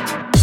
you